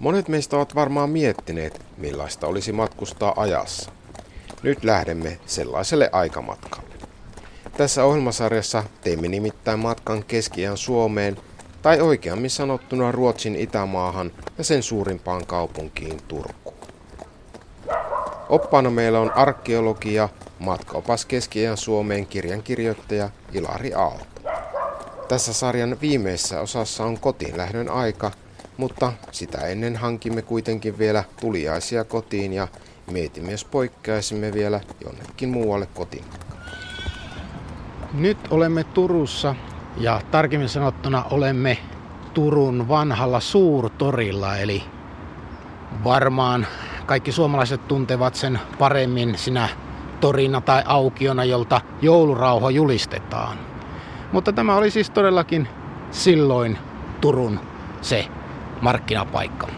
Monet meistä ovat varmaan miettineet, millaista olisi matkustaa ajassa. Nyt lähdemme sellaiselle aikamatkalle. Tässä ohjelmasarjassa teemme nimittäin matkan keskiään Suomeen, tai oikeammin sanottuna Ruotsin itämaahan ja sen suurimpaan kaupunkiin Turkuun. Oppaana meillä on arkeologia, matkaopas keskiään Suomeen kirjankirjoittaja Ilari Aalto. Tässä sarjan viimeisessä osassa on kotiin lähdön aika, mutta sitä ennen hankimme kuitenkin vielä tuliaisia kotiin ja mietimme, jos poikkeaisimme vielä jonnekin muualle kotiin. Nyt olemme Turussa ja tarkemmin sanottuna olemme Turun vanhalla suurtorilla, eli varmaan kaikki suomalaiset tuntevat sen paremmin sinä torina tai aukiona, jolta joulurauha julistetaan. Mutta tämä oli siis todellakin silloin Turun se markkinapaikka.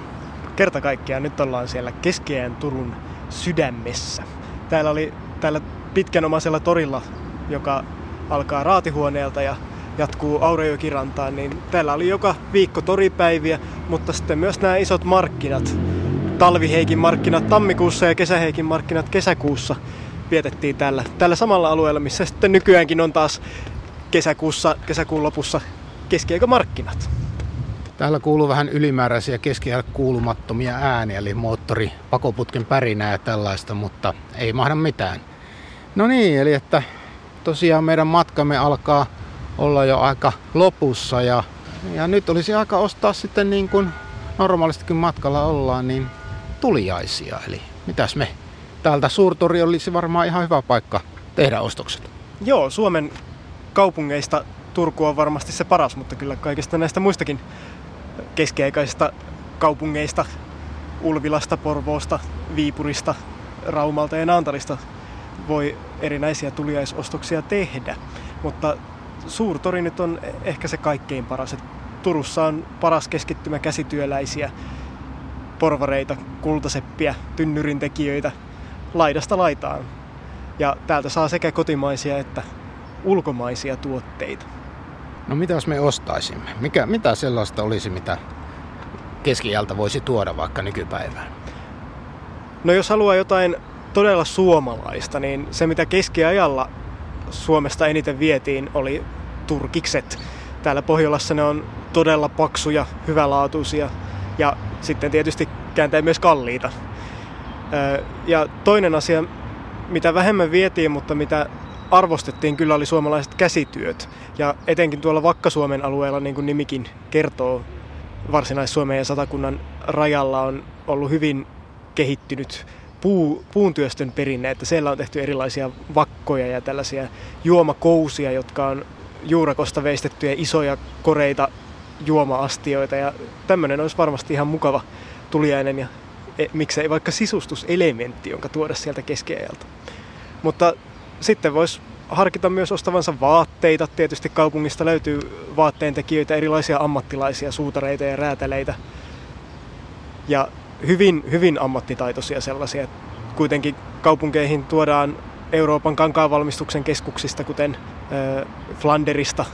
Kerta kaikkiaan nyt ollaan siellä keskeään Turun sydämessä. Täällä oli täällä pitkänomaisella torilla, joka alkaa raatihuoneelta ja jatkuu Aurejokirantaan, niin täällä oli joka viikko toripäiviä, mutta sitten myös nämä isot markkinat, talviheikin markkinat tammikuussa ja kesäheikin markkinat kesäkuussa vietettiin täällä, tällä samalla alueella, missä sitten nykyäänkin on taas kesäkuussa, kesäkuun lopussa keskiaikamarkkinat. Täällä kuuluu vähän ylimääräisiä keskiaika kuulumattomia ääniä, eli moottori, pakoputken pärinää ja tällaista, mutta ei mahda mitään. No niin, eli että tosiaan meidän matkamme alkaa olla jo aika lopussa ja, ja nyt olisi aika ostaa sitten niin kuin normaalistikin matkalla ollaan, niin tuliaisia. Eli mitäs me? Täältä suurtori olisi varmaan ihan hyvä paikka tehdä ostokset. Joo, Suomen kaupungeista Turku on varmasti se paras, mutta kyllä kaikista näistä muistakin keskiaikaisista kaupungeista, Ulvilasta, Porvoosta, Viipurista, Raumalta ja Naantalista voi erinäisiä tuliaisostoksia tehdä. Mutta suurtori nyt on ehkä se kaikkein paras. Turussa on paras keskittymä käsityöläisiä, porvareita, kultaseppiä, tynnyrintekijöitä laidasta laitaan. Ja täältä saa sekä kotimaisia että ulkomaisia tuotteita. No mitä jos me ostaisimme? Mikä, mitä sellaista olisi, mitä keskiältä voisi tuoda vaikka nykypäivään? No jos haluaa jotain todella suomalaista, niin se mitä keskiajalla Suomesta eniten vietiin oli turkikset. Täällä Pohjolassa ne on todella paksuja, hyvälaatuisia ja sitten tietysti kääntäen myös kalliita. Ja toinen asia, mitä vähemmän vietiin, mutta mitä arvostettiin kyllä oli suomalaiset käsityöt. Ja etenkin tuolla Vakka-Suomen alueella, niin kuin nimikin kertoo, Varsinais-Suomen ja Satakunnan rajalla on ollut hyvin kehittynyt puu, puuntyöstön perinne, että siellä on tehty erilaisia vakkoja ja tällaisia juomakousia, jotka on juurakosta veistettyjä isoja koreita juoma-astioita ja tämmöinen olisi varmasti ihan mukava tuliainen ja e, miksei vaikka sisustuselementti, jonka tuoda sieltä keskiajalta. Mutta sitten voisi harkita myös ostavansa vaatteita. Tietysti kaupungista löytyy vaatteentekijöitä, erilaisia ammattilaisia, suutareita ja räätäleitä. Ja hyvin, hyvin ammattitaitoisia sellaisia. Kuitenkin kaupunkeihin tuodaan Euroopan kankaanvalmistuksen keskuksista, kuten Flanderista,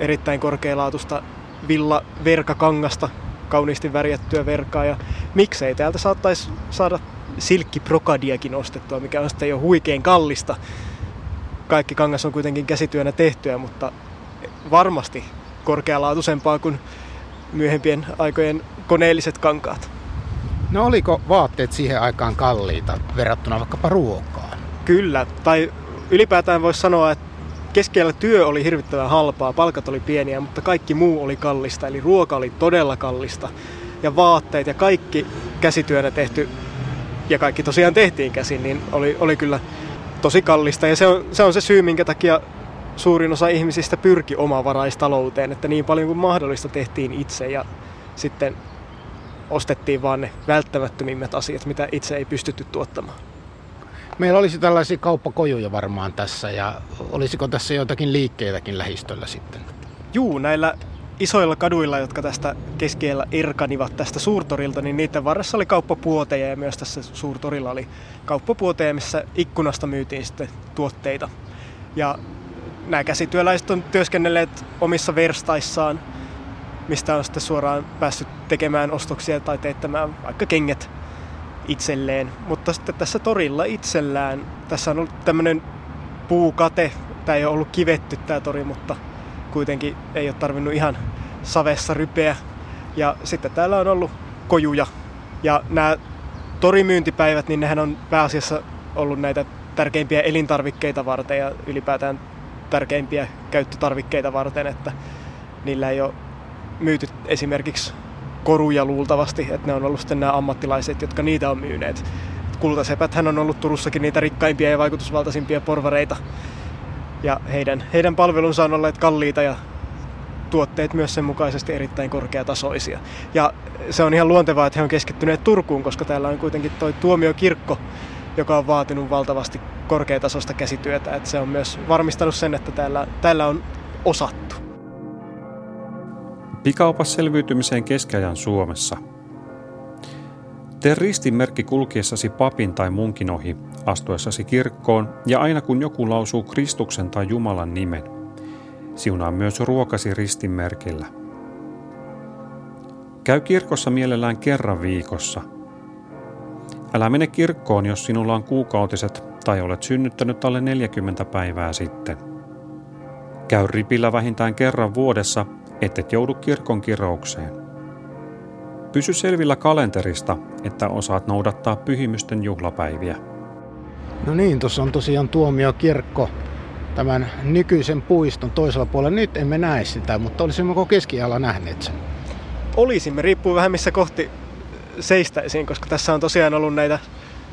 erittäin korkealaatusta villa verkakangasta, kauniisti värjättyä verkaa. Ja miksei täältä saattaisi saada silkkiprokadiakin ostettua, mikä on sitten jo huikein kallista kaikki kangas on kuitenkin käsityönä tehtyä, mutta varmasti korkealaatuisempaa kuin myöhempien aikojen koneelliset kankaat. No oliko vaatteet siihen aikaan kalliita verrattuna vaikkapa ruokaan? Kyllä, tai ylipäätään voisi sanoa, että keskellä työ oli hirvittävän halpaa, palkat oli pieniä, mutta kaikki muu oli kallista, eli ruoka oli todella kallista. Ja vaatteet ja kaikki käsityönä tehty, ja kaikki tosiaan tehtiin käsin, niin oli, oli kyllä tosi kallista ja se on, se on se syy, minkä takia suurin osa ihmisistä pyrki omavaraistalouteen, että niin paljon kuin mahdollista tehtiin itse ja sitten ostettiin vaan ne välttämättömimmät asiat, mitä itse ei pystytty tuottamaan. Meillä olisi tällaisia kauppakojuja varmaan tässä ja olisiko tässä joitakin liikkeitäkin lähistöllä sitten? Juu, näillä isoilla kaduilla, jotka tästä keskellä erkanivat tästä suurtorilta, niin niiden varressa oli kauppapuoteja ja myös tässä suurtorilla oli kauppapuoteja, missä ikkunasta myytiin sitten tuotteita. Ja nämä käsityöläiset on työskennelleet omissa verstaissaan mistä on sitten suoraan päässyt tekemään ostoksia tai teettämään vaikka kengät itselleen. Mutta sitten tässä torilla itsellään, tässä on ollut tämmöinen puukate, tämä ei ole ollut kivetty tämä tori, mutta kuitenkin ei ole tarvinnut ihan savessa rypeä. Ja sitten täällä on ollut kojuja. Ja nämä torimyyntipäivät, niin nehän on pääasiassa ollut näitä tärkeimpiä elintarvikkeita varten ja ylipäätään tärkeimpiä käyttötarvikkeita varten, että niillä ei ole myyty esimerkiksi koruja luultavasti, että ne on ollut sitten nämä ammattilaiset, jotka niitä on myyneet. Kultasepäthän on ollut Turussakin niitä rikkaimpia ja vaikutusvaltaisimpia porvareita. Ja heidän, heidän palvelunsa on olleet kalliita ja tuotteet myös sen mukaisesti erittäin korkeatasoisia. Ja se on ihan luontevaa, että he on keskittyneet Turkuun, koska täällä on kuitenkin tuo tuomiokirkko, joka on vaatinut valtavasti korkeatasosta käsityötä. Että se on myös varmistanut sen, että täällä, täällä on osattu. Pikaupas selviytymiseen keskiajan Suomessa. Tee ristinmerkki kulkiessasi papin tai munkin ohi, astuessasi kirkkoon ja aina kun joku lausuu Kristuksen tai Jumalan nimen. Siunaa myös ruokasi ristinmerkillä. Käy kirkossa mielellään kerran viikossa. Älä mene kirkkoon, jos sinulla on kuukautiset tai olet synnyttänyt alle 40 päivää sitten. Käy ripillä vähintään kerran vuodessa ettet joudu kirkon kiroukseen. Pysy selvillä kalenterista, että osaat noudattaa pyhimysten juhlapäiviä. No niin, tuossa on tosiaan tuomiokirkko tämän nykyisen puiston toisella puolella. Nyt emme näe sitä, mutta olisimmeko keskiajalla nähneet sen? Olisimme, riippuu vähän missä kohti seistäisiin, koska tässä on tosiaan ollut näitä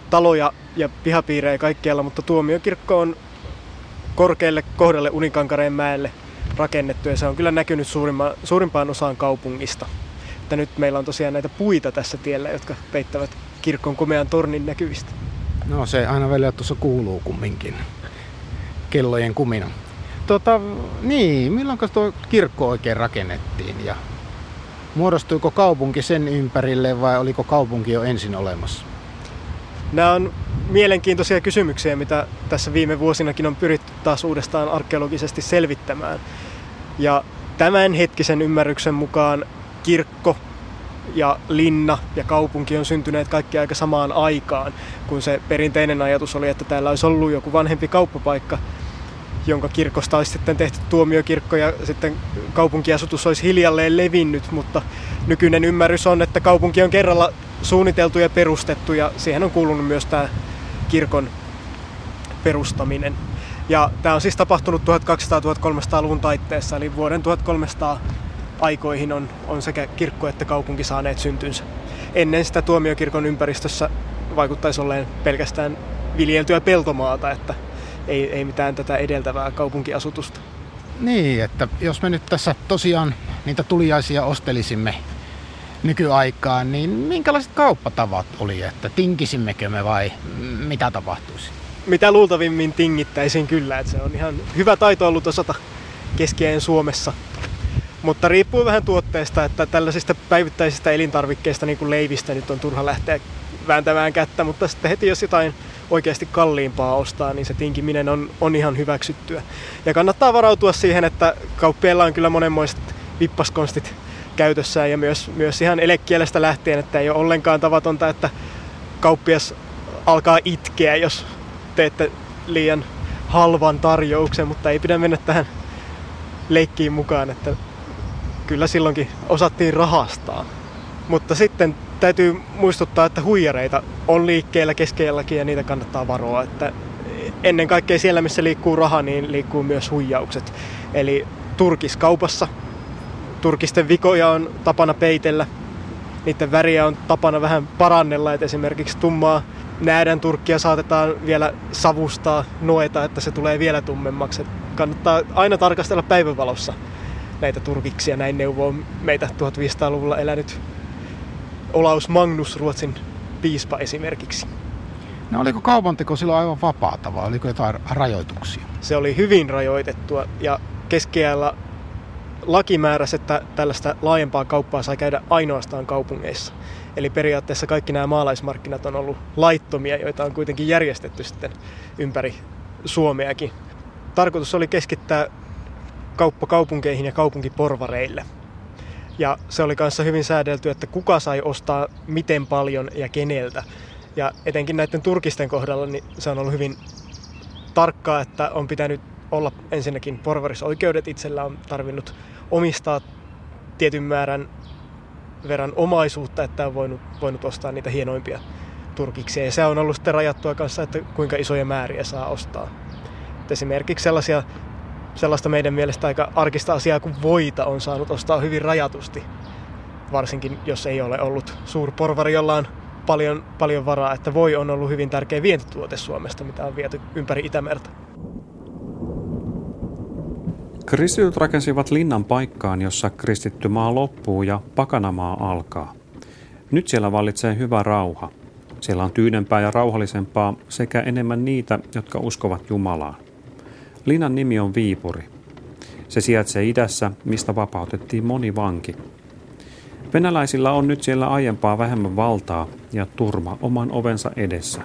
taloja ja pihapiirejä kaikkialla, mutta tuomiokirkko on korkealle kohdalle Unikankareen mäelle rakennettu ja se on kyllä näkynyt suurimpa, suurimpaan osaan kaupungista. Että nyt meillä on tosiaan näitä puita tässä tiellä, jotka peittävät kirkon komean tornin näkyvistä. No se aina välillä tuossa kuuluu kumminkin. Kellojen kumina. Tota, niin, milloin tuo kirkko oikein rakennettiin ja muodostuiko kaupunki sen ympärille vai oliko kaupunki jo ensin olemassa? Nämä on mielenkiintoisia kysymyksiä, mitä tässä viime vuosinakin on pyritty taas uudestaan arkeologisesti selvittämään. Ja tämänhetkisen ymmärryksen mukaan kirkko ja linna ja kaupunki on syntyneet kaikki aika samaan aikaan, kun se perinteinen ajatus oli, että täällä olisi ollut joku vanhempi kauppapaikka, jonka kirkosta olisi sitten tehty tuomiokirkko ja sitten kaupunkiasutus olisi hiljalleen levinnyt, mutta nykyinen ymmärrys on, että kaupunki on kerralla suunniteltu ja perustettu ja siihen on kuulunut myös tämä kirkon perustaminen. Ja tämä on siis tapahtunut 1200-1300-luvun taitteessa, eli vuoden 1300 aikoihin on, on sekä kirkko että kaupunki saaneet syntynsä. Ennen sitä tuomiokirkon ympäristössä vaikuttaisi olleen pelkästään viljeltyä peltomaata, että ei, ei mitään tätä edeltävää kaupunkiasutusta. Niin, että jos me nyt tässä tosiaan niitä tuliaisia ostelisimme nykyaikaan, niin minkälaiset kauppatavat oli, että tinkisimmekö me vai mitä tapahtuisi? Mitä luultavimmin tingittäisiin kyllä, että se on ihan hyvä taito ollut osata keskiään Suomessa. Mutta riippuu vähän tuotteesta, että tällaisista päivittäisistä elintarvikkeista, niin kuin leivistä, nyt on turha lähteä vääntämään kättä, mutta sitten heti jos jotain oikeasti kalliimpaa ostaa, niin se tinkiminen on, on ihan hyväksyttyä. Ja kannattaa varautua siihen, että kauppiailla on kyllä monenmoiset vippaskonstit käytössään. Ja myös, myös ihan elekielestä lähtien, että ei ole ollenkaan tavatonta, että kauppias alkaa itkeä, jos teette liian halvan tarjouksen, mutta ei pidä mennä tähän leikkiin mukaan, että kyllä silloinkin osattiin rahastaa. Mutta sitten täytyy muistuttaa, että huijareita on liikkeellä keskeelläkin ja niitä kannattaa varoa. Että ennen kaikkea siellä, missä liikkuu raha, niin liikkuu myös huijaukset. Eli turkiskaupassa turkisten vikoja on tapana peitellä. Niiden väriä on tapana vähän parannella, että esimerkiksi tummaa näädän turkkia saatetaan vielä savustaa, noeta, että se tulee vielä tummemmaksi. kannattaa aina tarkastella päivänvalossa näitä turkiksia. Näin neuvoo meitä 1500-luvulla elänyt Olaus Magnus, Ruotsin piispa esimerkiksi. No oliko kaupanteko silloin aivan vapaata vai oliko jotain rajoituksia? Se oli hyvin rajoitettua ja keskiajalla laki määräsi, että tällaista laajempaa kauppaa saa käydä ainoastaan kaupungeissa. Eli periaatteessa kaikki nämä maalaismarkkinat on ollut laittomia, joita on kuitenkin järjestetty sitten ympäri Suomeakin. Tarkoitus oli keskittää kauppa kaupunkeihin ja kaupunkiporvareille. Ja se oli kanssa hyvin säädelty, että kuka sai ostaa miten paljon ja keneltä. Ja etenkin näiden turkisten kohdalla niin se on ollut hyvin tarkkaa, että on pitänyt olla ensinnäkin porvarisoikeudet itsellä on tarvinnut omistaa tietyn määrän verran omaisuutta, että on voinut, voinut ostaa niitä hienoimpia turkiksia. Ja se on ollut sitten rajattua kanssa, että kuinka isoja määriä saa ostaa. Et esimerkiksi sellaisia, sellaista meidän mielestä aika arkista asiaa kuin voita on saanut ostaa hyvin rajatusti. Varsinkin jos ei ole ollut suurporvari, jolla on paljon, paljon varaa, että voi on ollut hyvin tärkeä vientituote Suomesta, mitä on viety ympäri Itämerta. Kristityt rakensivat linnan paikkaan, jossa kristitty maa loppuu ja pakanamaa alkaa. Nyt siellä vallitsee hyvä rauha. Siellä on tyynempää ja rauhallisempaa sekä enemmän niitä, jotka uskovat Jumalaan. Linnan nimi on Viipuri. Se sijaitsee idässä, mistä vapautettiin moni vanki. Venäläisillä on nyt siellä aiempaa vähemmän valtaa ja turma oman ovensa edessä.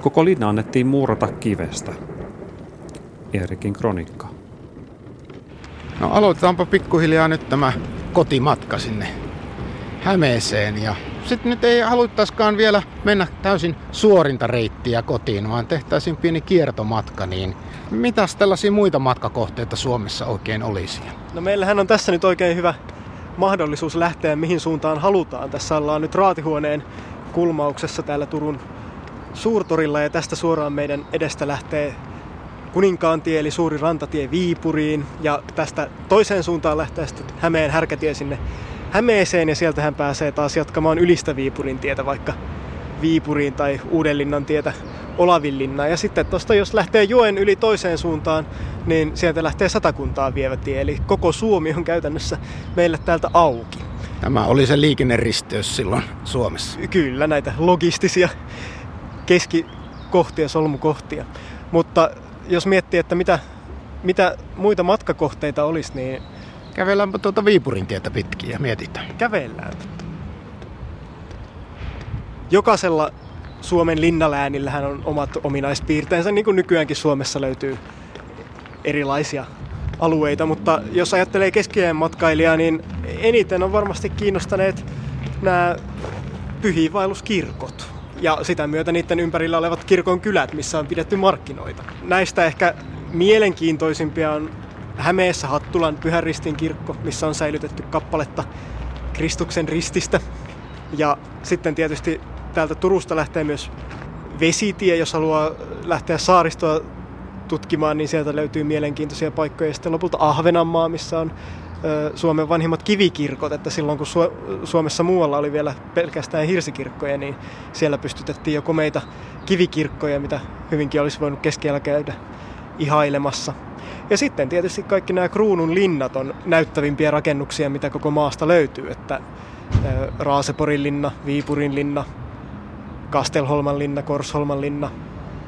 Koko linna annettiin muurata kivestä. Erikin kronikka. No aloitetaanpa pikkuhiljaa nyt tämä kotimatka sinne Hämeeseen ja sitten nyt ei haluttaiskaan vielä mennä täysin suorinta reittiä kotiin, vaan tehtäisiin pieni kiertomatka, niin mitäs tällaisia muita matkakohteita Suomessa oikein olisi? No meillähän on tässä nyt oikein hyvä mahdollisuus lähteä mihin suuntaan halutaan. Tässä ollaan nyt raatihuoneen kulmauksessa täällä Turun suurtorilla ja tästä suoraan meidän edestä lähtee Kuninkaantie eli suuri rantatie Viipuriin ja tästä toiseen suuntaan lähtee sitten Hämeen härkätie sinne Hämeeseen ja sieltä hän pääsee taas jatkamaan ylistä Viipurin tietä vaikka Viipuriin tai Uudenlinnan tietä Olavinlinnaan. Ja sitten tuosta jos lähtee joen yli toiseen suuntaan, niin sieltä lähtee satakuntaa vievä tie. Eli koko Suomi on käytännössä meille täältä auki. Tämä oli se liikenneristeys silloin Suomessa. Kyllä, näitä logistisia keskikohtia, solmukohtia. Mutta jos miettii, että mitä, mitä muita matkakohteita olisi, niin... Kävelläänpä tuota Viipurin tietä pitkin ja mietitään. Kävellään. Jokaisella Suomen linnaläänillähän on omat ominaispiirteensä, niin kuin nykyäänkin Suomessa löytyy erilaisia alueita, mutta jos ajattelee keskiään matkailijaa, niin eniten on varmasti kiinnostaneet nämä pyhiinvaelluskirkot ja sitä myötä niiden ympärillä olevat kirkon kylät, missä on pidetty markkinoita. Näistä ehkä mielenkiintoisimpia on Hämeessä Hattulan Pyhän Ristin kirkko, missä on säilytetty kappaletta Kristuksen rististä. Ja sitten tietysti täältä Turusta lähtee myös vesitie, jos haluaa lähteä saaristoa tutkimaan, niin sieltä löytyy mielenkiintoisia paikkoja. Ja sitten lopulta Ahvenanmaa, missä on Suomen vanhimmat kivikirkot, että silloin kun Suomessa muualla oli vielä pelkästään hirsikirkkoja, niin siellä pystytettiin jo komeita kivikirkkoja, mitä hyvinkin olisi voinut keskellä käydä ihailemassa. Ja sitten tietysti kaikki nämä kruunun linnat on näyttävimpiä rakennuksia, mitä koko maasta löytyy, että Raaseporin linna, Viipurin linna, Kastelholman linna, Korsholman linna,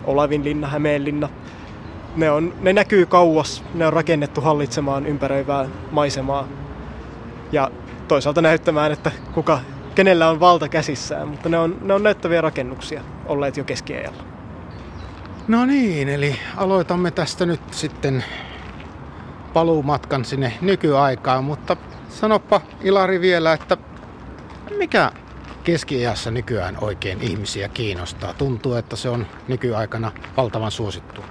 Olavin linna, Hämeen linna, ne, on, ne näkyy kauas, ne on rakennettu hallitsemaan ympäröivää maisemaa ja toisaalta näyttämään, että kuka, kenellä on valta käsissään, mutta ne on, ne on näyttäviä rakennuksia olleet jo keskiajalla. No niin, eli aloitamme tästä nyt sitten paluumatkan sinne nykyaikaan, mutta sanoppa Ilari vielä, että mikä keskiajassa nykyään oikein ihmisiä kiinnostaa? Tuntuu, että se on nykyaikana valtavan suosittua.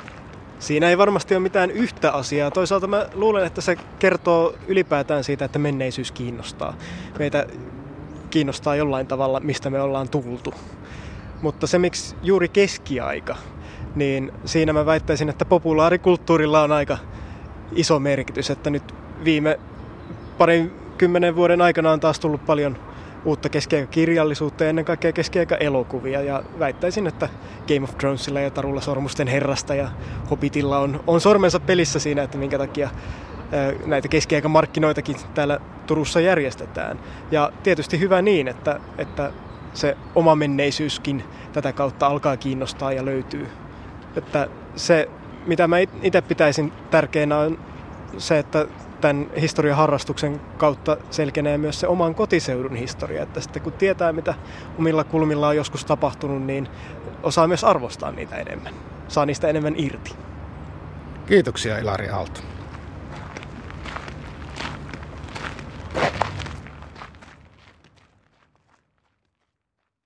Siinä ei varmasti ole mitään yhtä asiaa. Toisaalta mä luulen, että se kertoo ylipäätään siitä, että menneisyys kiinnostaa. Meitä kiinnostaa jollain tavalla, mistä me ollaan tultu. Mutta se, miksi juuri keskiaika, niin siinä mä väittäisin, että populaarikulttuurilla on aika iso merkitys. Että nyt viime parin kymmenen vuoden aikana on taas tullut paljon uutta keskiaikakirjallisuutta ja ennen kaikkea keskiaika-elokuvia. Ja väittäisin, että Game of Thronesilla ja Tarulla Sormusten herrasta ja Hobbitilla on, on sormensa pelissä siinä, että minkä takia näitä keskiaikamarkkinoitakin täällä Turussa järjestetään. Ja tietysti hyvä niin, että, että se oma menneisyyskin tätä kautta alkaa kiinnostaa ja löytyy. Että se, mitä mä itse pitäisin tärkeänä on se, että tämän historian harrastuksen kautta selkenee myös se oman kotiseudun historia. Että sitten kun tietää, mitä omilla kulmilla on joskus tapahtunut, niin osaa myös arvostaa niitä enemmän. Saa niistä enemmän irti. Kiitoksia Ilari Aalto.